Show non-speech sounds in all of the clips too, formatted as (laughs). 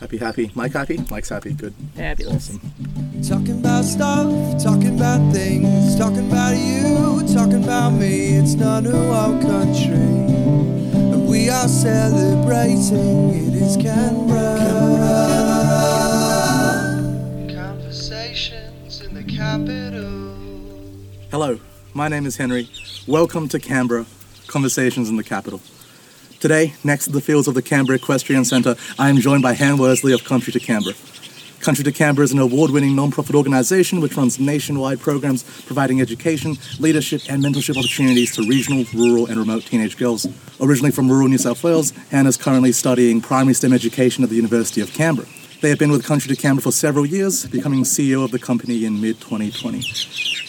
Happy, happy. Mike happy? Mike's happy. Good. Fabulous. Awesome. Talking about stuff, talking about things, talking about you, talking about me. It's not a wild country. And we are celebrating. It is Canberra. Conversations in the capital. Hello, my name is Henry. Welcome to Canberra, Conversations in the Capital. Today, next to the fields of the Canberra Equestrian Centre, I am joined by Han Worsley of Country to Canberra. Country to Canberra is an award winning non profit organisation which runs nationwide programs providing education, leadership, and mentorship opportunities to regional, rural, and remote teenage girls. Originally from rural New South Wales, Han is currently studying primary STEM education at the University of Canberra. They have been with Country to Canberra for several years, becoming CEO of the company in mid 2020.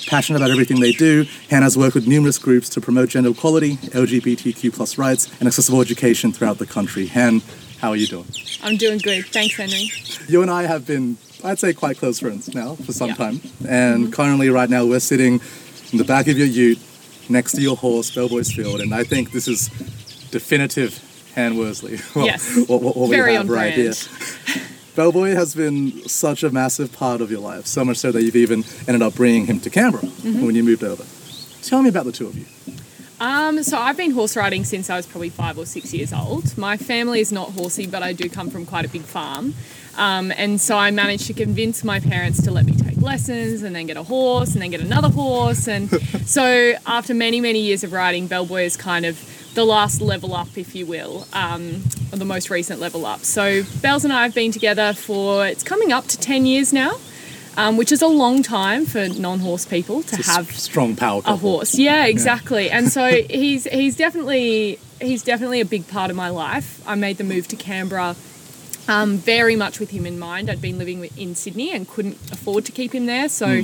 Passionate about everything they do, Hannah's worked with numerous groups to promote gender equality, LGBTQ plus rights, and accessible education throughout the country. Han, how are you doing? I'm doing good. Thanks, Henry. You and I have been, I'd say, quite close friends now for some Yeah. time. And mm-hmm. currently, right now, we're sitting in the back of your ute next to your horse, Bellboys Field. And I think this is definitive Han Worsley. (laughs) Well, Yes. What, what, what we Very have on right brand. here. (laughs) Bellboy has been such a massive part of your life, so much so that you've even ended up bringing him to Canberra Mm-hmm. when you moved over. Tell me about the two of you. Um, so I've been horse riding since I was probably five or six years old. My family is not horsey, but I do come from quite a big farm. Um, and so I managed to convince my parents to let me take lessons and then get a horse and then get another horse. And (laughs) so after many, many years of riding, Bellboy is kind of the last level up, if you will, um, or the most recent level up. So Bells and I have been together for, it's coming up to 10 years now, um, which is a long time for non horse people to have strong power a horse. Yeah, exactly. And so (laughs) he's he's definitely he's definitely a big part of my life. I made the move to Canberra um, very much with him in mind. I'd been living in Sydney and couldn't afford to keep him there, so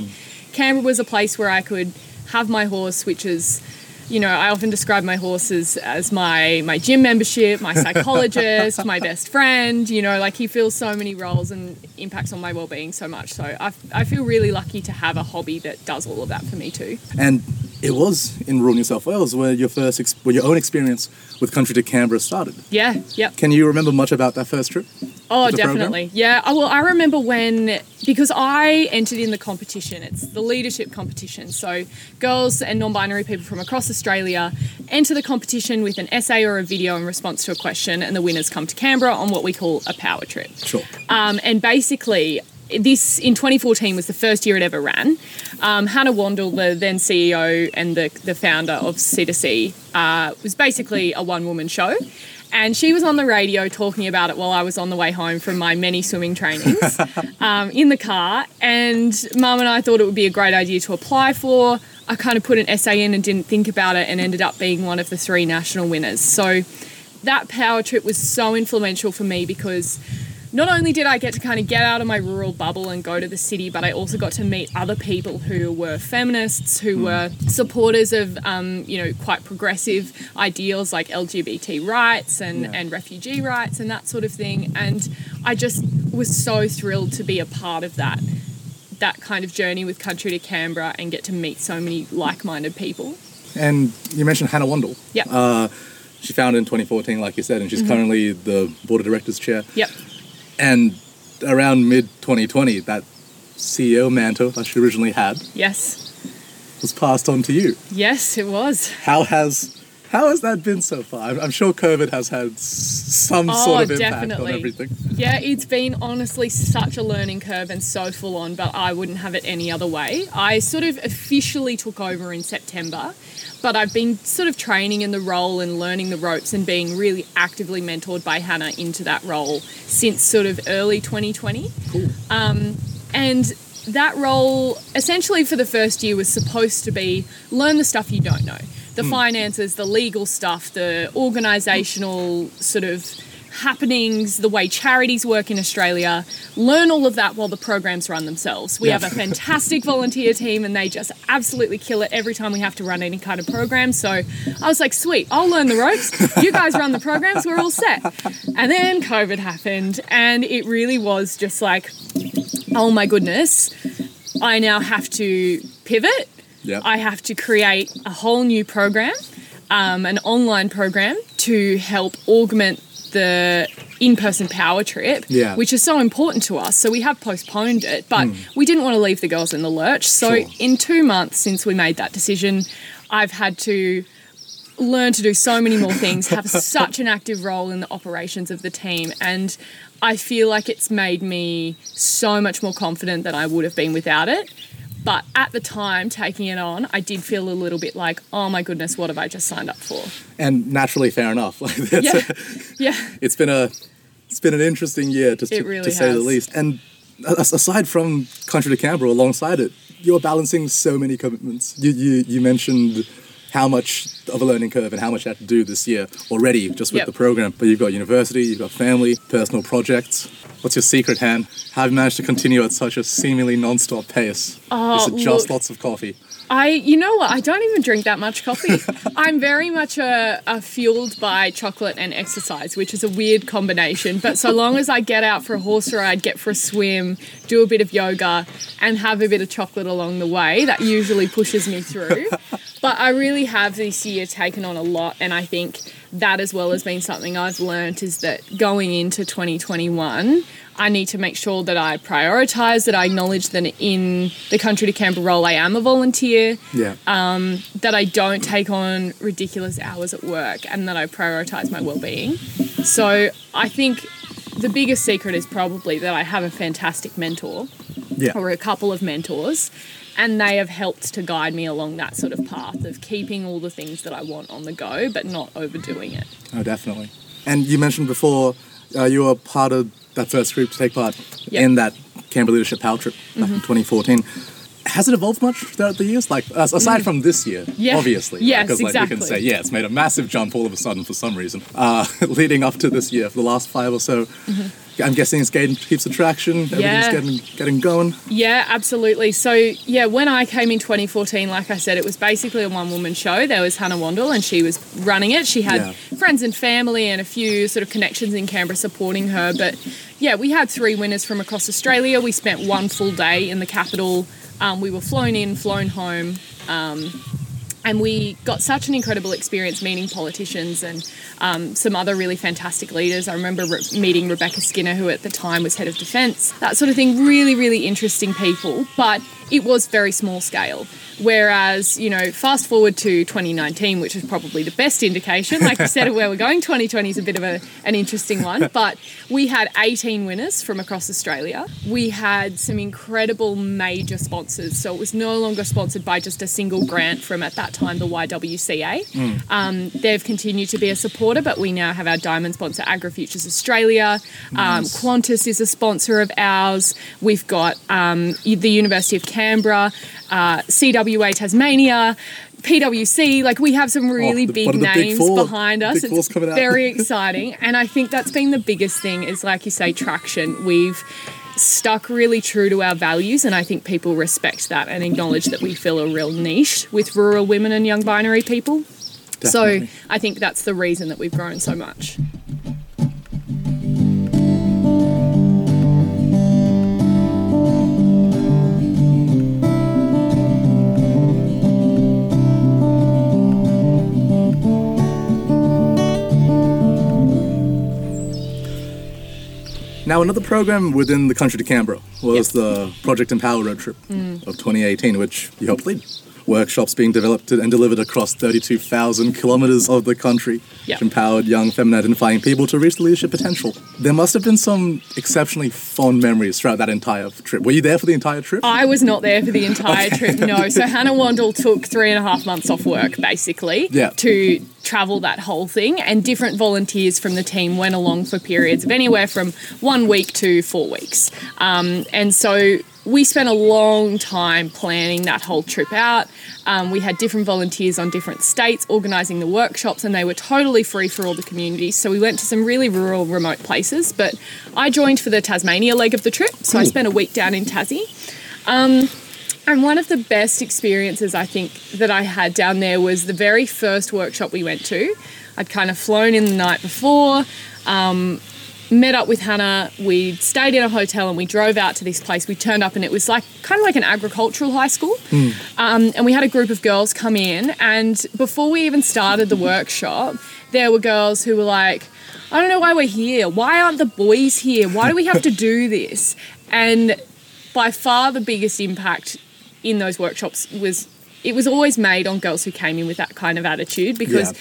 Canberra was a place where I could have my horse, which is. You know, I often describe my horses as my my gym membership, my (laughs) psychologist, my best friend. You know, like he fills so many roles and impacts on my well-being so much. So I, I feel really lucky to have a hobby that does all of that for me too. And it was in rural New South Wales where your first, ex- where your own experience with Country to Canberra started. Yeah, yeah. Can you remember much about that first trip? Oh, the program? definitely. Yeah. Well, I remember when, because I entered in the competition, it's the leadership competition. So girls and non binary people from across Australia enter the competition with an essay or a video in response to a question, and the winners come to Canberra on what we call a power trip. Sure. Um, and basically, this in 2014 was the first year it ever ran. Um, Hannah Wandel, the then CEO and the, the founder of C2C, uh, was basically a one woman show. And she was on the radio talking about it while I was on the way home from my many swimming trainings (laughs) um, in the car. And mum and I thought it would be a great idea to apply for. I kind of put an essay in and didn't think about it and ended up being one of the three national winners. So that power trip was so influential for me because not only did I get to kind of get out of my rural bubble and go to the city, but I also got to meet other people who were feminists, who were supporters of, um, you know, quite progressive ideals like LGBT rights and, Yeah. and refugee rights and that sort of thing. And I just was so thrilled to be a part of that that kind of journey with Country to Canberra and get to meet so many like-minded people. And you mentioned Hannah Wandel. Yep. Uh, she founded in 2014, like you said, and she's Mm-hmm. currently the board of directors chair. Yep. And around mid 2020, that CEO mantle that she originally had Yes. was passed on to you. Yes, it was. How has how has that been so far? I'm, I'm sure COVID has had some oh, sort Oh, of impact definitely. on everything. Yeah, it's been honestly such a learning curve and so full on, but I wouldn't have it any other way. I sort of officially took over in September, but I've been sort of training in the role and learning the ropes and being really actively mentored by Hannah into that role since sort of early 2020. Cool. Um, and that role, essentially for the first year, was supposed to be learn the stuff you don't know the hmm. finances, the legal stuff, the organisational sort of happenings, the way charities work in Australia. Learn all of that while the programs run themselves. We Yeah. have a (laughs) fantastic volunteer team and they just absolutely kill it every time we have to run any kind of program. So I was like, sweet, I'll learn the ropes. You guys run the programs, we're all set. And then COVID happened and it really was just like, oh my goodness, I now have to pivot. Yep. I have to create a whole new program, um, an online program to help augment the in-person power trip, Yeah. which is so important to us. So we have postponed it, but we didn't want to leave the girls in the lurch. So. Sure. in two months since we made that decision, I've had to learn to do so many more things, have (laughs) such an active role in the operations of the team, and I feel like it's made me so much more confident than I would have been without it. But at the time, taking it on, I did feel a little bit like, oh my goodness, what have I just signed up for? And naturally, fair enough. (laughs) Like that's Yeah, (laughs) yeah. it's been a it's been an interesting year to, to, really to say the least. And aside from Country to Canberra, alongside it, you're balancing so many commitments. You you, you mentioned how much of a learning curve and how much you had to do this year already just with Yep. the program. But you've got university, you've got family, personal projects. What's your secret, Han? How have you managed to continue at such a seemingly non-stop pace? Oh, Is it just look- lots of coffee? I, you know what? I don't even drink that much coffee. (laughs) I'm very much a, a fueled by chocolate and exercise, which is a weird combination. But so long as I get out for a horse ride, get for a swim, do a bit of yoga, and have a bit of chocolate along the way, that usually pushes me through. (laughs) But I really have this year taken on a lot, and I think that as well has been something I've learnt is that going into 2021, I need to make sure that I prioritise, that I acknowledge that in the country to Canberra role, I am a volunteer, Yeah. Um, that I don't take on ridiculous hours at work, and that I prioritise my well-being. So I think the biggest secret is probably that I have a fantastic mentor yeah. or a couple of mentors and they have helped to guide me along that sort of path of keeping all the things that I want on the go but not overdoing it. Oh, definitely. And you mentioned before uh, you were part of that first group to take part Yep. Mm-hmm. in that Canberra Leadership Power Trip back in 2014. Has it evolved much throughout the years? Like, as- aside from this year, Mm. Yeah. obviously. Yes, Because, like, you can say, yeah, it's made a massive jump all of a sudden for some reason. Uh, (laughs) leading up to this year, for the last five or so, I'm guessing it's getting, keeps the traction, everything's. Yeah. getting, getting going. Yeah, absolutely. So, yeah, when I came in 2014, like I said, it was basically a one woman show. There was Hannah Wandel and she was running it. She had Yeah. friends and family and a few sort of connections in Canberra supporting her. But yeah, we had three winners from across Australia. We spent one full day in the capital. Um, we were flown in, flown home. Um, and we got such an incredible experience meeting politicians and um, some other really fantastic leaders. I remember re- meeting Rebecca Skinner, who at the time was head of defence, that sort of thing. Really, really interesting people, but it was very small scale. Whereas, you know, fast forward to 2019, which is probably the best indication. Like you said, of where we're going, 2020 is a bit of a, an interesting one. But we had 18 winners from across Australia. We had some incredible major sponsors. So it was no longer sponsored by just a single grant from, at that time, the YWCA. Um, they've continued to be a supporter, but we now have our diamond sponsor, AgriFutures Australia. Um, Qantas is a sponsor of ours. We've got um, the University of Canberra, uh, CWA Tasmania. PwC, like we have some really Oh, the- big what are the big names four? behind us. big It's very (laughs) exciting, and I think that's been the biggest thing. Is like you say, traction. We've stuck really true to our values, and I think people respect that and acknowledge that we fill a real niche with rural women and young binary people. Definitely. So I think that's the reason that we've grown so much. Now, another program within the country to Canberra was Yes. the Project Empower Road Trip Mm. of 2018, which you helped lead. Workshops being developed and delivered across 32,000 kilometers of the country, Yeah. which empowered young feminine identifying people to reach their leadership potential. There must have been some exceptionally fond memories throughout that entire trip. Were you there for the entire trip? I was not there for the entire trip, no. So Hannah Wandel took three and a half months off work, basically, Yeah. to travel that whole thing. And different volunteers from the team went along for periods of anywhere from one week to four weeks. Um, and so we spent a long time planning that whole trip out. Um, we had different volunteers on different states organising the workshops, and they were totally free for all the communities. So we went to some really rural, remote places. But I joined for the Tasmania leg of the trip, so I spent a week down in Tassie. Um, And one of the best experiences I think that I had down there was the very first workshop we went to. I'd kind of flown in the night before. Um, met up with Hannah. We stayed in a hotel and we drove out to this place. We turned up and it was like kind of like an agricultural high school. Um, and we had a group of girls come in. And before we even started the workshop, there were girls who were like, I don't know why we're here. Why aren't the boys here? Why do we have to do this? And by far the biggest impact in those workshops was it was always made on girls who came in with that kind of attitude because Yeah.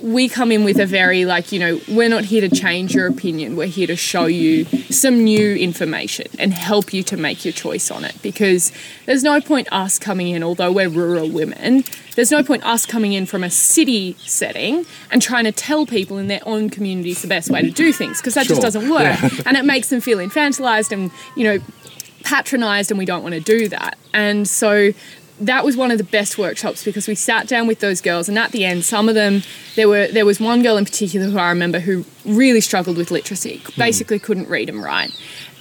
We come in with a very like you know we're not here to change your opinion we're here to show you some new information and help you to make your choice on it because there's no point us coming in although we're rural women there's no point us coming in from a city setting and trying to tell people in their own communities the best way to do things because that just doesn't work Yeah. (laughs) and it makes them feel infantilized and you know patronized and we don't want to do that. And so that was one of the best workshops because we sat down with those girls and at the end some of them there were there was one girl in particular who I remember who really struggled with literacy basically couldn't read and write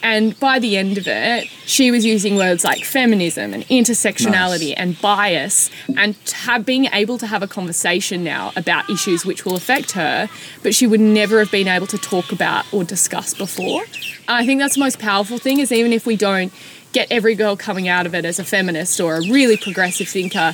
and by the end of it she was using words like feminism and intersectionality Nice. and bias and have, being able to have a conversation now about issues which will affect her but she would never have been able to talk about or discuss before and I think that's the most powerful thing is even if we don't get every girl coming out of it as a feminist or a really progressive thinker.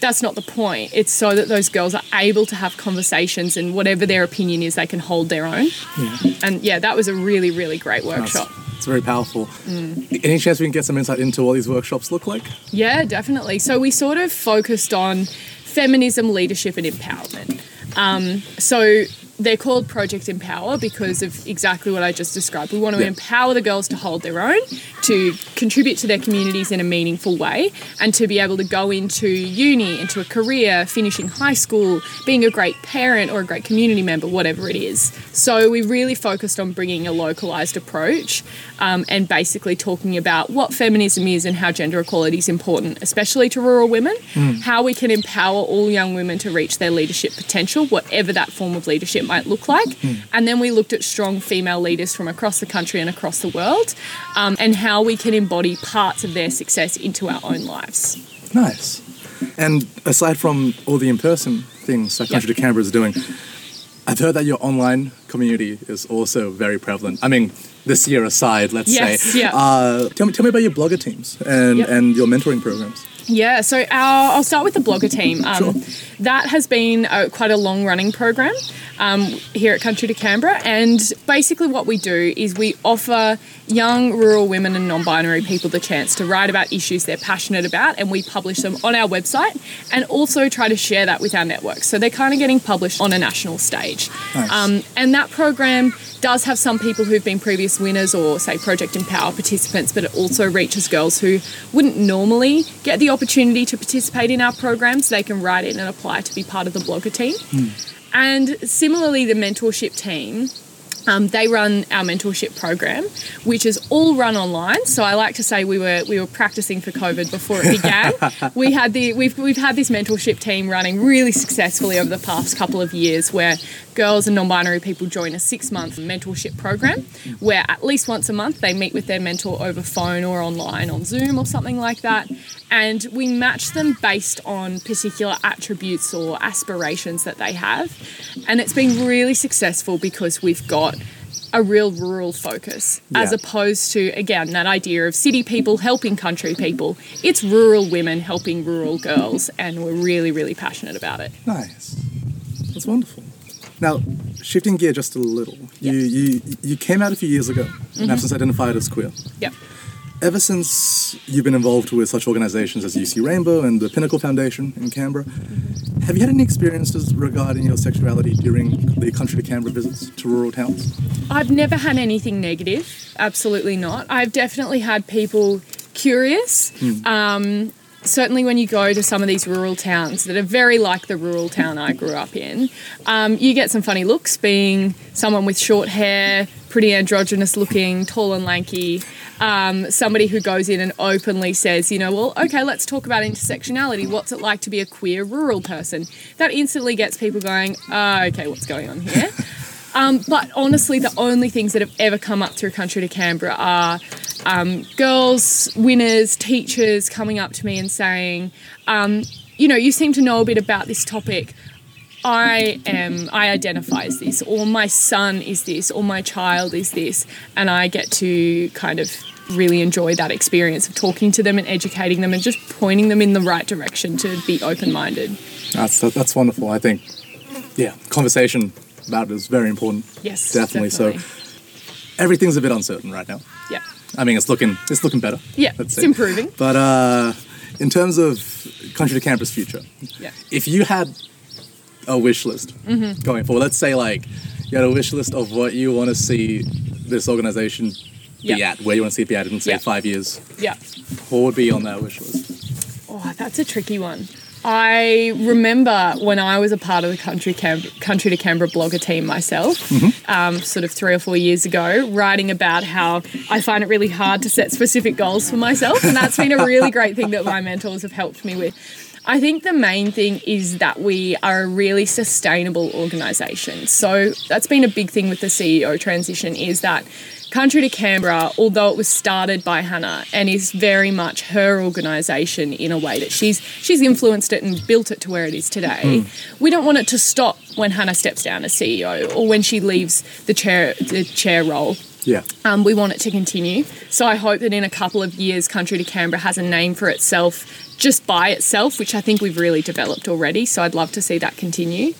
That's not the point. It's so that those girls are able to have conversations and whatever their opinion is, they can hold their own. Yeah. And yeah, that was a really, really great workshop. It's very powerful. Mm. Any chance we can get some insight into what these workshops look like? Yeah, definitely. So we sort of focused on feminism, leadership, and empowerment. Um, so they're called Project Empower because of exactly what I just described. We want to Yeah. empower the girls to hold their own, to contribute to their communities in a meaningful way, and to be able to go into uni, into a career, finishing high school, being a great parent or a great community member, whatever it is. So we really focused on bringing a localized approach um, and basically talking about what feminism is and how gender equality is important, especially to rural women, how we can empower all young women to reach their leadership potential, whatever that form of leadership might look like. And then we looked at strong female leaders from across the country and across the world um, and how we can embody parts of their success into our own lives. Nice. And aside from all the in-person things that Country Yep. to Canberra is doing, I've heard that your online community is also very prevalent. I mean, this year aside, let's Yes, say. yeah. Uh, tell me, tell me about your blogger teams and, Yep. and your mentoring programs. Yeah, so our, I'll start with the blogger team. Um, Sure. That has been a, quite a long running program um, here at Country to Canberra. And basically, what we do is we offer young rural women and non binary people the chance to write about issues they're passionate about, and we publish them on our website and also try to share that with our networks. So they're kind of getting published on a national stage. Nice. Um, and that program does have some people who've been previous winners or, say, Project Empower participants, but it also reaches girls who wouldn't normally get the opportunity to participate in our programs. They can write in and apply to be part of the blogger team. And similarly, the mentorship team. Um, they run our mentorship program, which is all run online. So I like to say we were we were practicing for COVID before it began. (laughs) we had the we've we've had this mentorship team running really successfully over the past couple of years, where girls and non-binary people join a six-month mentorship program, where at least once a month they meet with their mentor over phone or online on Zoom or something like that, and we match them based on particular attributes or aspirations that they have, and it's been really successful because we've got a real rural focus as opposed to again that idea of city people helping country people. It's rural women helping rural girls and we're really really passionate about it. Nice. That's wonderful. Now, shifting gear just a little, you, you, you came out a few years ago and have mm-hmm. since identified as queer. yep Ever since you've been involved with such organizations as UC Rainbow and the Pinnacle Foundation in Canberra, mm-hmm. have you had any experiences regarding your sexuality during the country to Canberra visits to rural towns? I've never had anything negative. Absolutely not. I've definitely had people curious. Hmm. Um, certainly, when you go to some of these rural towns that are very like the rural town I grew up in, um, you get some funny looks being someone with short hair, pretty androgynous looking, tall and lanky. Um, somebody who goes in and openly says, you know, well, okay, let's talk about intersectionality. What's it like to be a queer rural person? That instantly gets people going, oh, okay, what's going on here? (laughs) Um, but honestly, the only things that have ever come up through Country to Canberra are um, girls, winners, teachers coming up to me and saying, um, you know, you seem to know a bit about this topic. I am, I identify as this, or my son is this, or my child is this, and I get to kind of really enjoy that experience of talking to them and educating them and just pointing them in the right direction to be open minded. That's that's wonderful. I think, yeah, conversation about it is very important. Yes, definitely. So everything's a bit uncertain right now. yeah, I mean, it's looking it's looking better. yeah, let's it's improving. But uh, in terms of Country to Canberra's future, Yeah. if you had a wish list Mm-hmm. going forward, let's say like you had a wish list of what you want to see this organization be Yeah. at, where you want to see it be at in say Yeah. five years, Yeah. what would be on that wish list? Oh, that's a tricky one. I remember when I was a part of the Country, Cam- Country to Canberra blogger team myself, um, sort of three or four years ago, writing about how I find it really hard to set specific goals for myself. And that's been a really (laughs) great thing that my mentors have helped me with. I think the main thing is that we are a really sustainable organisation. So that's been a big thing with the CEO transition is that Country to Canberra, although it was started by Hannah and is very much her organisation in a way that she's she's influenced it and built it to where it is today. We don't want it to stop when Hannah steps down as CEO or when she leaves the chair the chair role. Yeah. Um, we want it to continue. So I hope that in a couple of years, Country to Canberra has a name for itself just by itself, which I think we've really developed already. So I'd love to see that continue.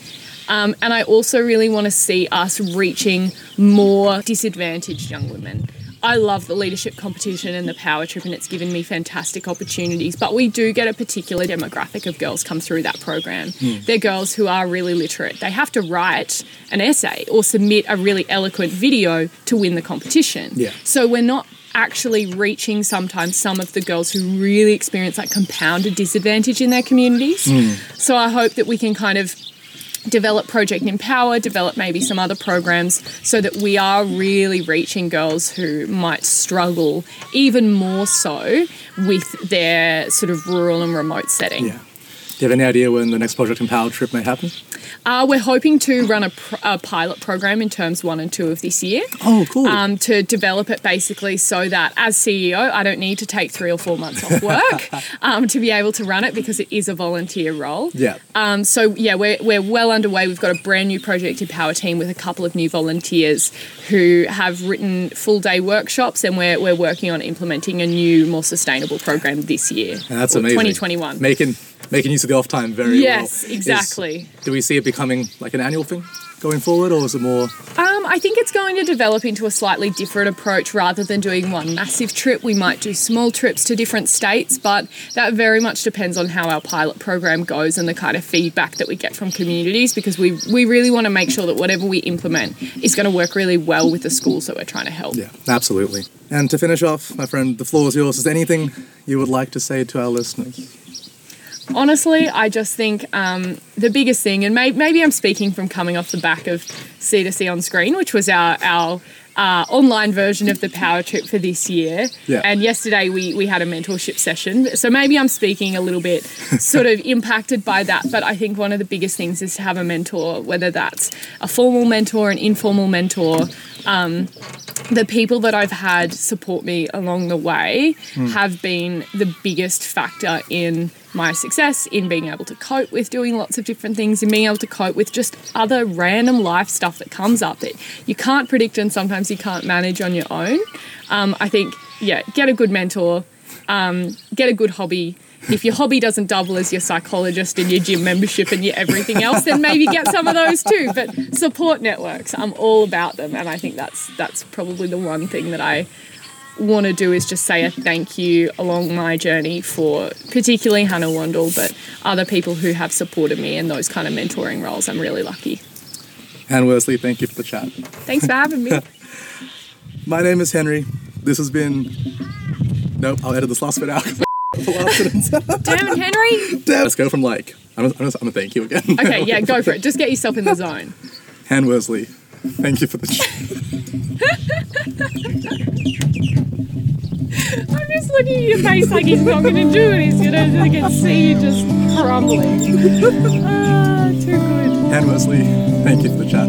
Um, and I also really want to see us reaching more disadvantaged young women. I love the leadership competition and the power trip, and it's given me fantastic opportunities. But we do get a particular demographic of girls come through that program. They're girls who are really literate. They have to write an essay or submit a really eloquent video to win the competition. Yeah. So we're not actually reaching sometimes some of the girls who really experience like compounded disadvantage in their communities. So I hope that we can kind of develop Project Empower, develop maybe some other programs so that we are really reaching girls who might struggle even more so with their sort of rural and remote setting. Yeah. Do you have any idea when the next Project Empower trip may happen? Uh, we're hoping to run a, pr- a pilot program in terms one and two of this year. Oh, cool. um, to develop it basically so that as CEO, I don't need to take three or four months off work (laughs) um, to be able to run it because it is a volunteer role. yeah. Um, so yeah, we're, we're well underway. We've got a brand new Project Empower team with a couple of new volunteers who have written full day workshops, and we're, we're working on implementing a new, more sustainable program this year. And that's amazing. 2021. Making making use of the off time very well. Yes, Is- exactly. do we see it becoming like an annual thing going forward, or is it more? Um, I think it's going to develop into a slightly different approach rather than doing one massive trip. We might do small trips to different states, but that very much depends on how our pilot program goes and the kind of feedback that we get from communities because we, we really want to make sure that whatever we implement is going to work really well with the schools that we're trying to help. Yeah, absolutely. And to finish off, my friend, the floor is yours. Is there anything you would like to say to our listeners? Honestly, I just think um, the biggest thing, and may- maybe I'm speaking from coming off the back of C2C on Screen, which was our, our uh, online version of the power trip for this year. Yeah. And yesterday we, we had a mentorship session. So maybe I'm speaking a little bit (laughs) sort of impacted by that. But I think one of the biggest things is to have a mentor, whether that's a formal mentor, an informal mentor. Um, the people that I've had support me along the way have been the biggest factor in my success, in being able to cope with doing lots of different things, and being able to cope with just other random life stuff that comes up that you can't predict and sometimes you can't manage on your own. Um, I think, yeah, get a good mentor, um, get a good hobby. If your hobby doesn't double as your psychologist and your gym membership and your everything else, then maybe get some of those too. But support networks, I'm all about them, and I think that's that's probably the one thing that I want to do is just say a thank you along my journey for particularly Hannah Wandel, but other people who have supported me in those kind of mentoring roles. I'm really lucky. Han Worsley, thank you for the chat. Thanks for having me. (laughs) My name is Henry. This has been. Nope, I'll edit this last bit out. (laughs) The last sentence. Damn it, Henry. Damn. Let's go from like. I'm gonna, I'm gonna thank you again. Okay, yeah, go for it. (laughs) Just get yourself in the zone. Han Worsley, thank you for the chat. I'm just looking at your face like he's not going to do it. He's going to, I can see you just crumbling. Ah, too good. Han Worsley, thank you for the chat.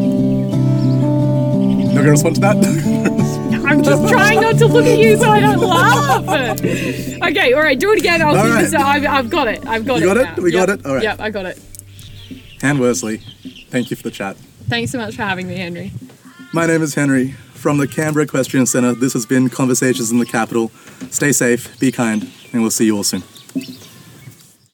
Not gonna respond to that? I'm just (laughs) trying not to look at you so I don't laugh. Okay, all right, do it again. I'll All keep right. this. I've, I've got it. I've got it. You it. got it? now. We got it? All right. Yep, I got it. Han Worsley, thank you for the chat. Thanks so much for having me, Henry. My name is Henry. From the Canberra Equestrian Centre, this has been Conversations in the Capital. Stay safe, be kind, and we'll see you all soon.